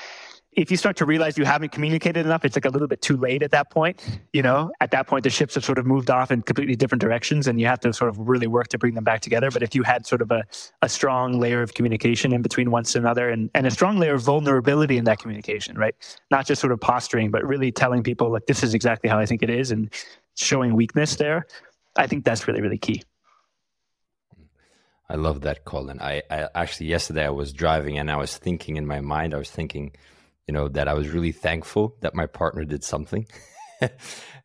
[SPEAKER 11] if you start to realize you haven't communicated enough, it's like a little bit too late at that point. You know, at that point, the ships have sort of moved off in completely different directions and you have to sort of really work to bring them back together. But if you had sort of a, a strong layer of communication in between one to another and, and a strong layer of vulnerability in that communication, right? Not just sort of posturing, but really telling people, like, this is exactly how I think it is and showing weakness there. I think that's really, really key.
[SPEAKER 1] I love that, Colin. I, I actually, yesterday I was driving and I was thinking in my mind, I was thinking, you know, that I was really thankful that my partner did something. and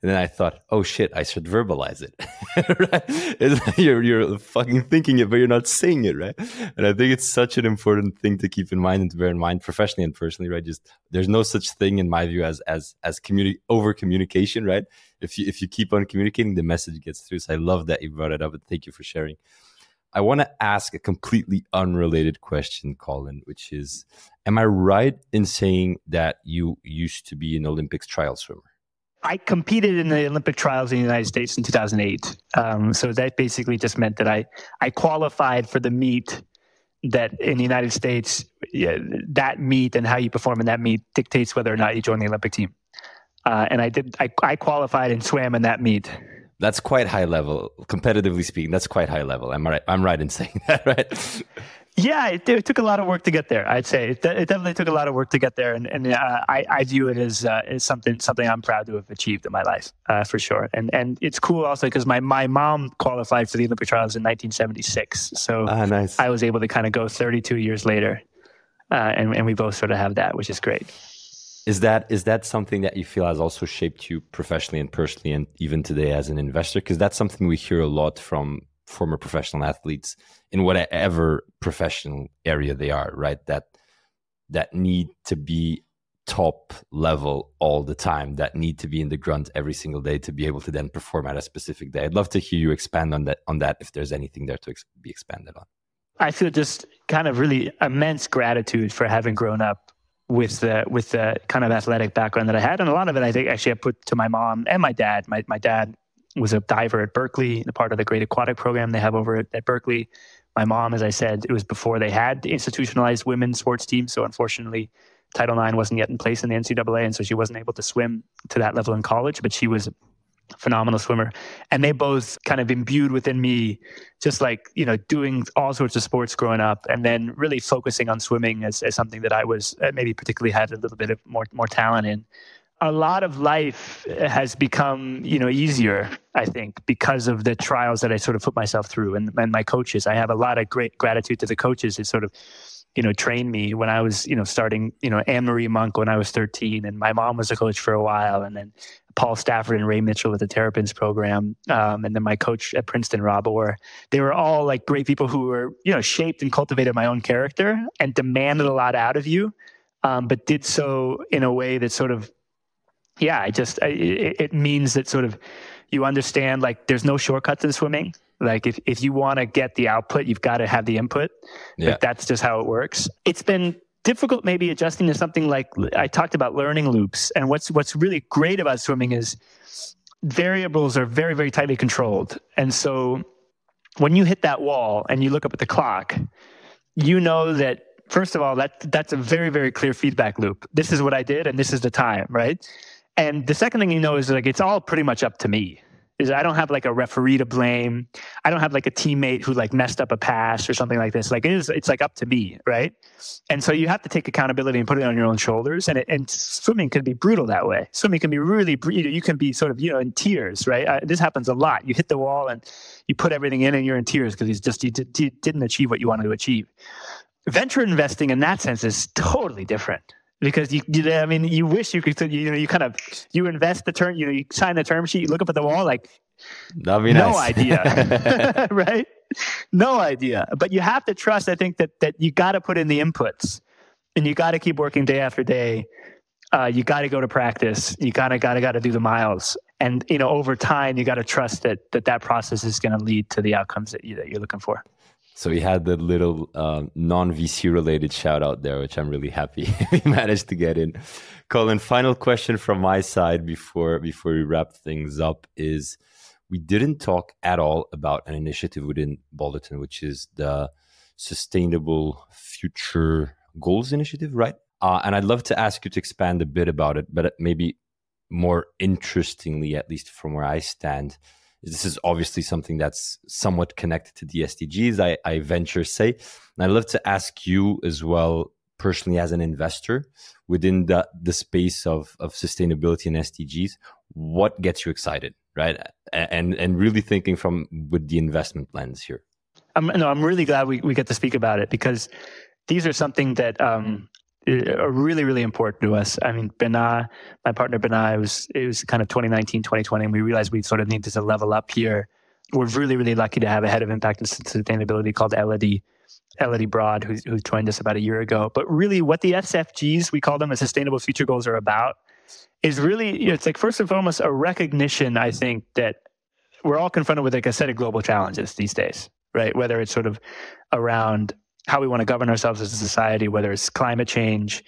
[SPEAKER 1] then I thought, oh shit, I should verbalize it. right? you're, you're fucking thinking it, but you're not saying it, right? And I think it's such an important thing to keep in mind and to bear in mind professionally and personally, right? Just there's no such thing in my view as as as communi- over communication, right? If you if you keep on communicating, the message gets through. So I love that you brought it up, and thank you for sharing. I want to ask a completely unrelated question, Colin, which is Am I right in saying that you used to be an Olympics trial swimmer?
[SPEAKER 11] I competed in the Olympic trials in the United States in 2008. Um, so that basically just meant that I, I qualified for the meet that in the United States, yeah, that meet and how you perform in that meet dictates whether or not you join the Olympic team. Uh, and I did. I, I qualified and swam in that meet.
[SPEAKER 1] That's quite high level, competitively speaking. That's quite high level. I'm right. I'm right in saying that, right?
[SPEAKER 11] Yeah, it, it, took a lot of work to get there. I'd say it, it definitely took a lot of work to get there, and, and uh, I, I, view it as, uh, as something something I'm proud to have achieved in my life uh, for sure. And and it's cool also because my my mom qualified for the Olympic trials in 1976, so
[SPEAKER 1] ah, nice.
[SPEAKER 11] I was able to kind of go 32 years later, uh, and and we both sort of have that, which is great.
[SPEAKER 1] Is that is that something that you feel has also shaped you professionally and personally, and even today as an investor? Because that's something we hear a lot from former professional athletes in whatever professional area they are, right? That that need to be top level all the time, that need to be in the grunt every single day to be able to then perform at a specific day. I'd love to hear you expand on that on that if there's anything there to ex- be expanded on.
[SPEAKER 11] I feel just kind of really immense gratitude for having grown up with the with the kind of athletic background that I had, and a lot of it I think actually I put to my mom and my dad. My my dad was a diver at Berkeley, part of the Great Aquatic Program they have over at, at Berkeley. My mom, as I said, it was before they had the institutionalized women's sports team, so unfortunately, Title IX wasn't yet in place in the NCAA, and so she wasn't able to swim to that level in college. But she was phenomenal swimmer, and they both kind of imbued within me, just like you know, doing all sorts of sports growing up, and then really focusing on swimming as, as something that I was uh, maybe particularly had a little bit of more more talent in. A lot of life has become you know easier i think because of the trials that i sort of put myself through and, and my coaches. I have a lot of great gratitude to the coaches who sort of you know trained me when i was you know starting you know anne marie monk when i was 13 and my mom was a coach for a while and then paul stafford and ray mitchell with the terrapins program um, and then my coach at princeton rob orr they were all like great people who were you know shaped and cultivated my own character and demanded a lot out of you um, but did so in a way that sort of yeah, I just I, it, it means that sort of you understand like there's no shortcuts in swimming. Like if, if you want to get the output, you've got to have the input. Yeah. Like that's just how it works. It's been difficult maybe adjusting to something like I talked about learning loops. And what's what's really great about swimming is variables are very, very tightly controlled. And so when you hit that wall and you look up at the clock, you know that first of all, that that's a very, very clear feedback loop. This is what I did and this is the time, right? And the second thing you know is like it's all pretty much up to me. Is I don't have like a referee to blame. I don't have like a teammate who like messed up a pass or something like this. Like it is, it's like up to me, right? And so you have to take accountability and put it on your own shoulders. And it, and swimming can be brutal that way. Swimming can be really, you, know, you can be sort of you know in tears, right? I, this happens a lot. You hit the wall and you put everything in, and you're in tears because you just you, did, you didn't achieve what you wanted to achieve. Venture investing in that sense is totally different because you, you I mean, you wish you could, you know, you kind of, you invest the term, you know, you sign the term sheet, you look up at the wall, like, no
[SPEAKER 1] nice.
[SPEAKER 11] idea, right? No idea. But you have to trust. I think that that you got to put in the inputs, and you got to keep working day after day. Uh, you got to go to practice. You gotta gotta gotta do the miles, and you know, over time, you got to trust that that that process is going to lead to the outcomes that you that you're looking for.
[SPEAKER 1] So we had the little um, non VC related shout out there, which I'm really happy we managed to get in. Colin, final question from my side before before we wrap things up is we didn't talk at all about an initiative within Balderton, which is the Sustainable Future Goals Initiative, right? Uh, and I'd love to ask you to expand a bit about it, but maybe more interestingly, at least from where I stand, this is obviously something that's somewhat connected to the SDGs, I, I venture say. And I'd love to ask you as well, personally as an investor within the, the space of, of sustainability and SDGs, what gets you excited, right? And and really thinking from with the investment lens here.
[SPEAKER 11] I'm, no, I'm really glad we, we get to speak about it because these are something that um, are really, really important to us. I mean, Bernard, my partner Bernard, it was, it was kind of 2019, 2020, and we realized we sort of needed to level up here. We're really, really lucky to have a head of impact and sustainability called Elodie, Elodie Broad, who, who joined us about a year ago. But really, what the SFGs, we call them the Sustainable Future Goals, are about is really, you know, it's like first and foremost a recognition, I think, that we're all confronted with like a set of global challenges these days, right? Whether it's sort of around how we want to govern ourselves as a society, whether it's climate change,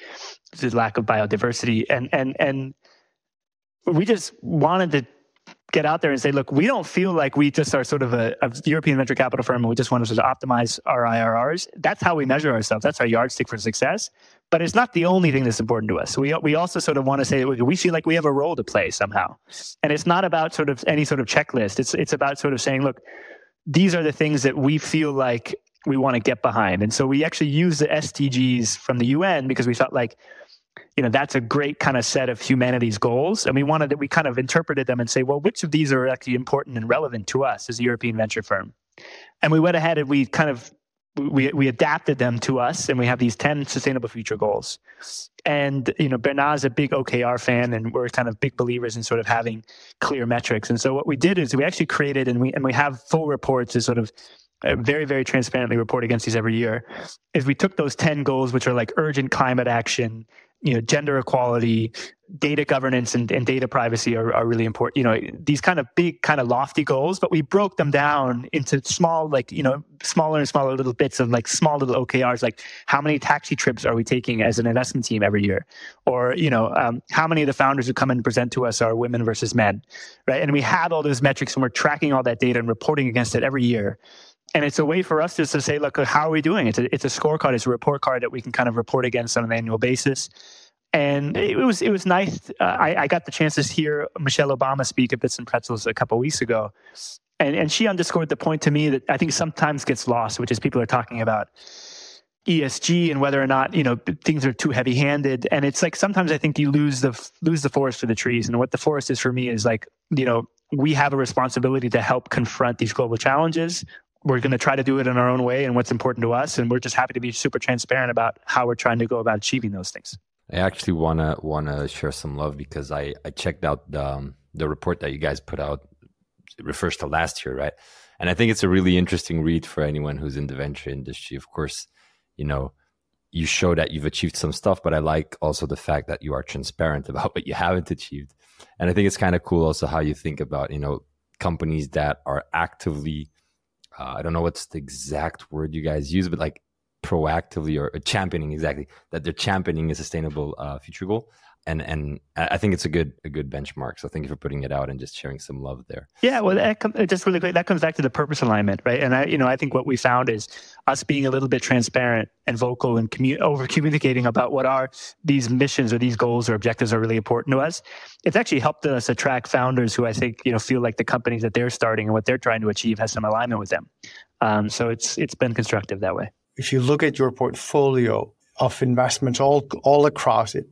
[SPEAKER 11] the lack of biodiversity, and and and we just wanted to get out there and say, look, we don't feel like we just are sort of a, a, European venture capital firm and we just want to sort of optimize our IRRs. That's how we measure ourselves. That's our yardstick for success. But it's not the only thing that's important to us. We we also sort of want to say we feel like we have a role to play somehow, and it's not about sort of any sort of checklist. It's it's about sort of saying, look, these are the things that we feel like we want to get behind. And so we actually use the SDGs from the UN because we felt like, you know, that's a great kind of set of humanity's goals. And we wanted that we kind of interpreted them and say, well, which of these are actually important and relevant to us as a European venture firm? And we went ahead and we kind of we, we adapted them to us and we have these 10 sustainable future goals and you know bernard's a big okr fan and we're kind of big believers in sort of having clear metrics and so what we did is we actually created and we and we have full reports to sort of very, very transparently report against these every year, is we took those 10 goals, which are like urgent climate action, you know, gender equality, data governance and, and data privacy are, are really important. You know, these kind of big, kind of lofty goals, but we broke them down into small, like, you know, smaller and smaller little bits of like small little OKRs, like how many taxi trips are we taking as an investment team every year? Or, you know, um, how many of the founders who come and present to us are women versus men, right? And we have all those metrics and we're tracking all that data and reporting against it every year and it's a way for us just to say, look, how are we doing? It's a, it's a scorecard, it's a report card that we can kind of report against on an annual basis. And it was it was nice. Uh, I, I got the chance to hear Michelle Obama speak at Bits and Pretzels a couple weeks ago, and and she underscored the point to me that I think sometimes gets lost, which is people are talking about ESG and whether or not you know things are too heavy-handed. And it's like sometimes I think you lose the lose the forest for the trees. And what the forest is for me is like you know we have a responsibility to help confront these global challenges. We're going to try to do it in our own way and what's important to us, and we're just happy to be super transparent about how we're trying to go about achieving those things.
[SPEAKER 1] I actually wanna wanna share some love because I I checked out the um, the report that you guys put out. It refers to last year, right? And I think it's a really interesting read for anyone who's in the venture industry. Of course, you know, you show that you've achieved some stuff, but I like also the fact that you are transparent about what you haven't achieved. And I think it's kind of cool also how you think about, you know, companies that are actively, uh, I don't know what's the exact word you guys use, but like proactively or, championing exactly that they're championing a sustainable uh, future goal and and I think it's a good a good benchmark. So thank you for putting it out and just sharing some love there.
[SPEAKER 11] Yeah, well, that com- just really quick, that comes back to the purpose alignment, right? And I, you know, I think what we found is us being a little bit transparent and vocal and commu- over communicating about what are these missions or these goals or objectives are really important to us. It's actually helped us attract founders who I think you know feel like the companies that they're starting and what they're trying to achieve has some alignment with them. Um, so it's it's been constructive that way
[SPEAKER 10] if you look at your portfolio of investments all all across it,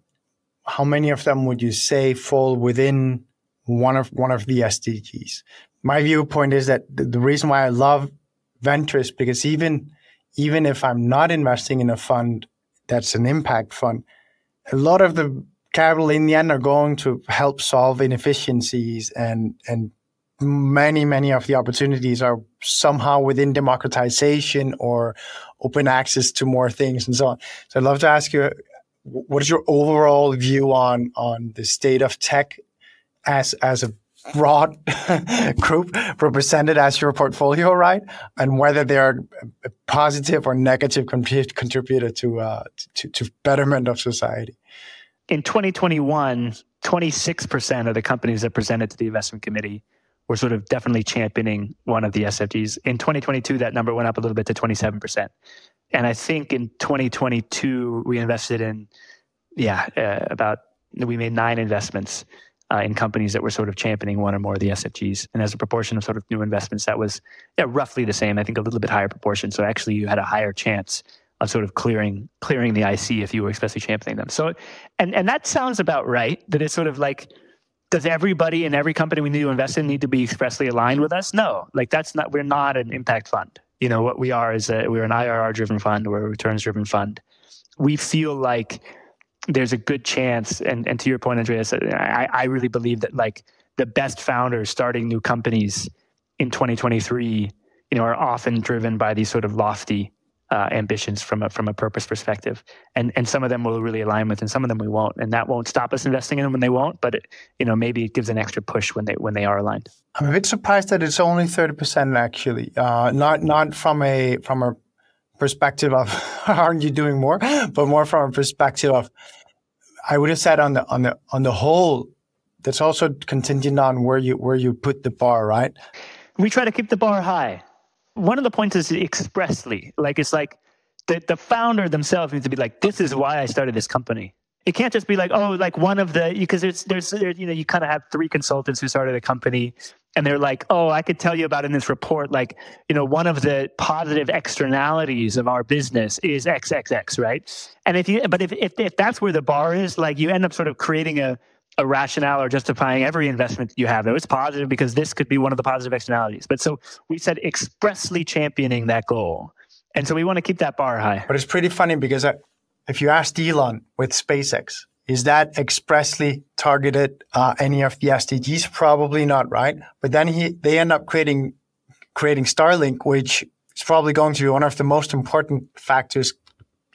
[SPEAKER 10] how many of them would you say fall within one of one of the SDGs? My viewpoint is that the, the reason why I love venture is because even even if I'm not investing in a fund that's an impact fund, a lot of the capital in the end are going to help solve inefficiencies and and many many of the opportunities are somehow within democratization or open access to more things and so on. So I'd love to ask you, what is your overall view on on the state of tech as as a broad group represented as your portfolio, right? And whether they are a positive or negative contributor to, uh, to, to betterment of society.
[SPEAKER 11] In 2021, 26% of the companies that presented to the investment committee were sort of definitely championing one of the SFGs. In 2022, that number went up a little bit to 27%. And I think in 2022, we invested in, yeah, uh, about, we made nine investments uh, in companies that were sort of championing one or more of the SFGs. And as a proportion of sort of new investments, that was yeah, roughly the same. I think a little bit higher proportion. So actually, you had a higher chance of sort of clearing clearing the IC if you were especially championing them. So, and and that sounds about right. That it's sort of like does everybody in every company we need to invest in need to be expressly aligned with us? No, like that's not. We're not an impact fund. You know what we are is a, we're an IRR driven fund. We're a returns driven fund. We feel like there's a good chance, and and to your point, Andreas, I, I really believe that like the best founders starting new companies in 2023, you know, are often driven by these sort of lofty uh, ambitions from a from a purpose perspective, and and some of them will really align with, and some of them we won't, and that won't stop us investing in them when they won't. But it, you know, maybe it gives an extra push when they when they are aligned.
[SPEAKER 10] I'm a bit surprised that it's only thirty percent actually, uh, not not from a from a perspective of aren't you doing more, but more from a perspective of I would have said on the on the on the whole, that's also contingent on where you where you put the bar, right?
[SPEAKER 11] We try to keep the bar high one of the points is expressly like it's like the, the founder themselves needs to be like this is why i started this company. It can't just be like oh like one of the because there's there's you know you kind of have three consultants who started a company and they're like oh i could tell you about in this report like you know one of the positive externalities of our business is xxx right? And if you but if, if if that's where the bar is like you end up sort of creating a a rationale or justifying every investment you have. Though it's positive because this could be one of the positive externalities. But so we said expressly championing that goal. And so we want to keep that bar high.
[SPEAKER 10] But it's pretty funny because uh, if you ask Elon with SpaceX, is that expressly targeted uh, any of the SDGs? Probably not, right? But then he they end up creating creating Starlink, which is probably going to be one of the most important factors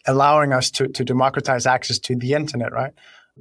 [SPEAKER 10] allowing us to, to democratize access to the internet, right?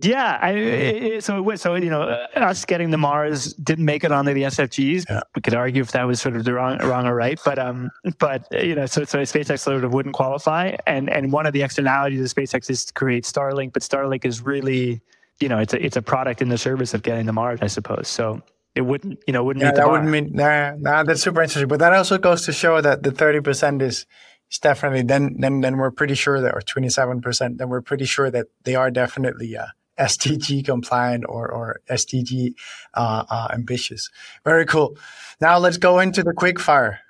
[SPEAKER 11] Yeah, I, so so you know, uh, us getting the Mars didn't make it onto the SFGs. Yeah. We could argue if that was sort of the wrong, wrong or right, but um, but uh, you know, so so SpaceX sort of wouldn't qualify, and and one of the externalities of SpaceX is to create Starlink, but Starlink is really, you know, it's a it's a product in the service of getting the Mars, I suppose. So it wouldn't you know wouldn't
[SPEAKER 10] yeah, that wouldn't mean nah, nah, that's super interesting. But that also goes to show that the thirty percent is is definitely then then then we're pretty sure that or twenty seven percent then we're pretty sure that they are definitely uh, SDG compliant or or SDG uh, uh, ambitious. Very cool. Now let's go into the quick fire.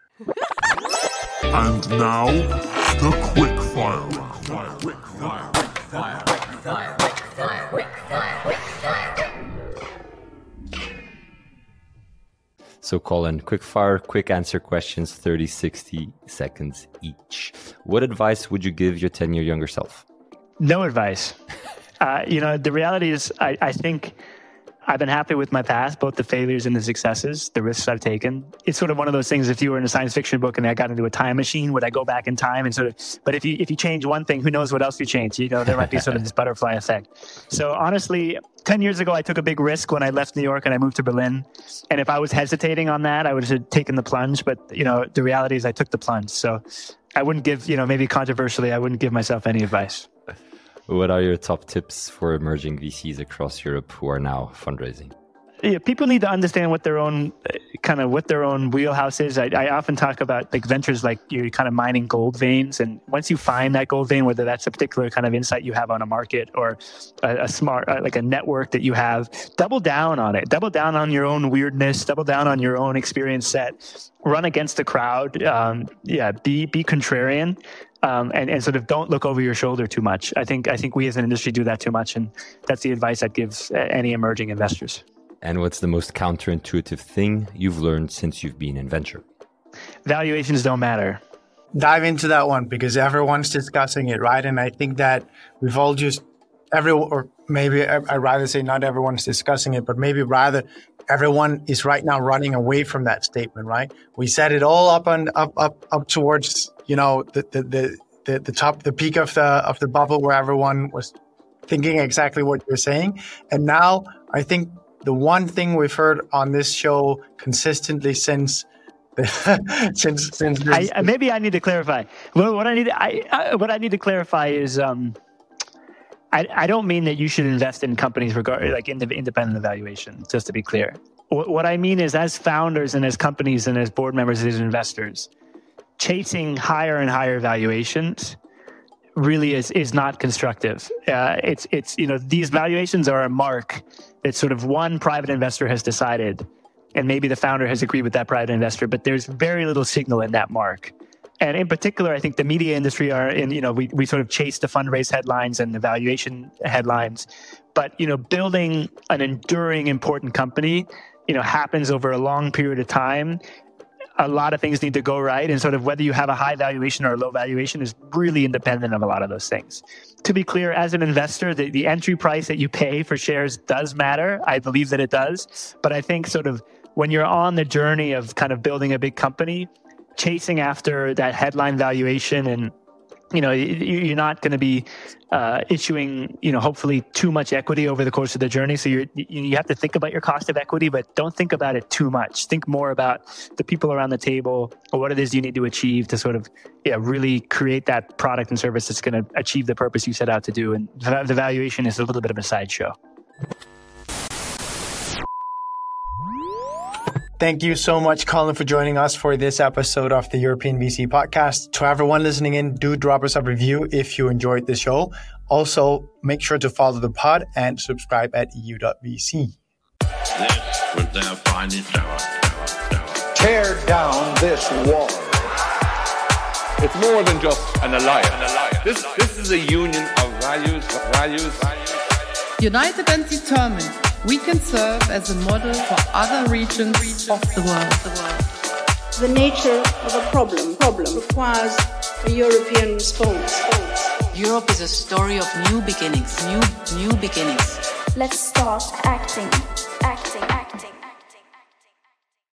[SPEAKER 12] And now, the quick fire round. Quick fire.
[SPEAKER 1] So, Colin, quick fire, quick answer questions, 30, 60 seconds each. What advice would you give your 10 year younger self?
[SPEAKER 11] No advice. Uh, you know, the reality is, I, I think I've been happy with my past, both the failures and the successes, the risks I've taken. It's sort of one of those things. If you were in a science fiction book and I got into a time machine, would I go back in time and sort of? But if you if you change one thing, who knows what else you change? You know, there might be sort of this butterfly effect. So honestly, ten years ago, I took a big risk when I left New York and I moved to Berlin. And if I was hesitating on that, I would have taken the plunge. But you know, the reality is, I took the plunge. So I wouldn't give, you know, maybe controversially, I wouldn't give myself any advice.
[SPEAKER 1] What are your top tips for emerging VCs across Europe who are now fundraising?
[SPEAKER 11] yeah, people need to understand what their own kind of what their own wheelhouse is. I, I, often talk about like ventures like you're kind of mining gold veins, and once you find that gold vein, whether that's a particular kind of insight you have on a market or a, a smart uh, like a network that you have, double down on it. Double down on your own weirdness. Double down on your own experience set. Run against the crowd. Um, yeah, be be contrarian. Um, and, and sort of don't look over your shoulder too much. I think I think we as an industry do that too much, and that's the advice I'd give uh, any emerging investors.
[SPEAKER 1] And what's the most counterintuitive thing you've learned since you've been in venture?
[SPEAKER 11] Valuations don't matter.
[SPEAKER 10] Dive into that one because everyone's discussing it, right? And I think that we've all just every or maybe I'd rather say not everyone's discussing it, but maybe rather everyone is right now running away from that statement, right? We set it all up and up up up towards you know the the the the, the top the peak of the of the bubble where everyone was thinking exactly what you're saying, and now I think the one thing we've heard on this show consistently since since since this,
[SPEAKER 11] I, maybe I need to clarify. Well, what I need I, I what I need to clarify is um, I, I don't mean that you should invest in companies regard like in independent evaluation. Just to be clear, what, what I mean is as founders and as companies and as board members and as investors, chasing higher and higher valuations really is is not constructive. Uh, it's it's you know these valuations are a mark that sort of one private investor has decided, and maybe the founder has agreed with that private investor, but there's very little signal in that mark. And in particular, I think the media industry are in, you know, we, we sort of chase the fundraise headlines and the valuation headlines. But, you know, building an enduring important company, you know, happens over a long period of time a lot of things need to go right and sort of whether you have a high valuation or a low valuation is really independent of a lot of those things. To be clear as an investor the, the entry price that you pay for shares does matter. I believe that it does. But i think sort of when you're on the journey of kind of building a big company chasing after that headline valuation and you know you're not going to be uh, issuing you know hopefully too much equity over the course of the journey. So you're you have to think about your cost of equity but don't think about it too much. Think more about the people around the table or what it is you need to achieve to sort of yeah really create that product and service that's going to achieve the purpose you set out to do. And the valuation is a little bit of a sideshow
[SPEAKER 10] Thank you so much, Colin, for joining us for this episode of the European VC podcast. To everyone listening in, do drop us a review if you enjoyed the show. Also, make sure to follow the pod and subscribe at eu.vc.
[SPEAKER 2] This was their finest hour.
[SPEAKER 3] Tear down this wall.
[SPEAKER 4] It's more than just an alliance. This, this is a union of values, values, values.
[SPEAKER 5] United and determined, we can serve as a model for other regions of the world.
[SPEAKER 6] The nature of a problem, problem requires a European response.
[SPEAKER 7] Europe is a story of new beginnings, new new beginnings.
[SPEAKER 8] Let's start acting.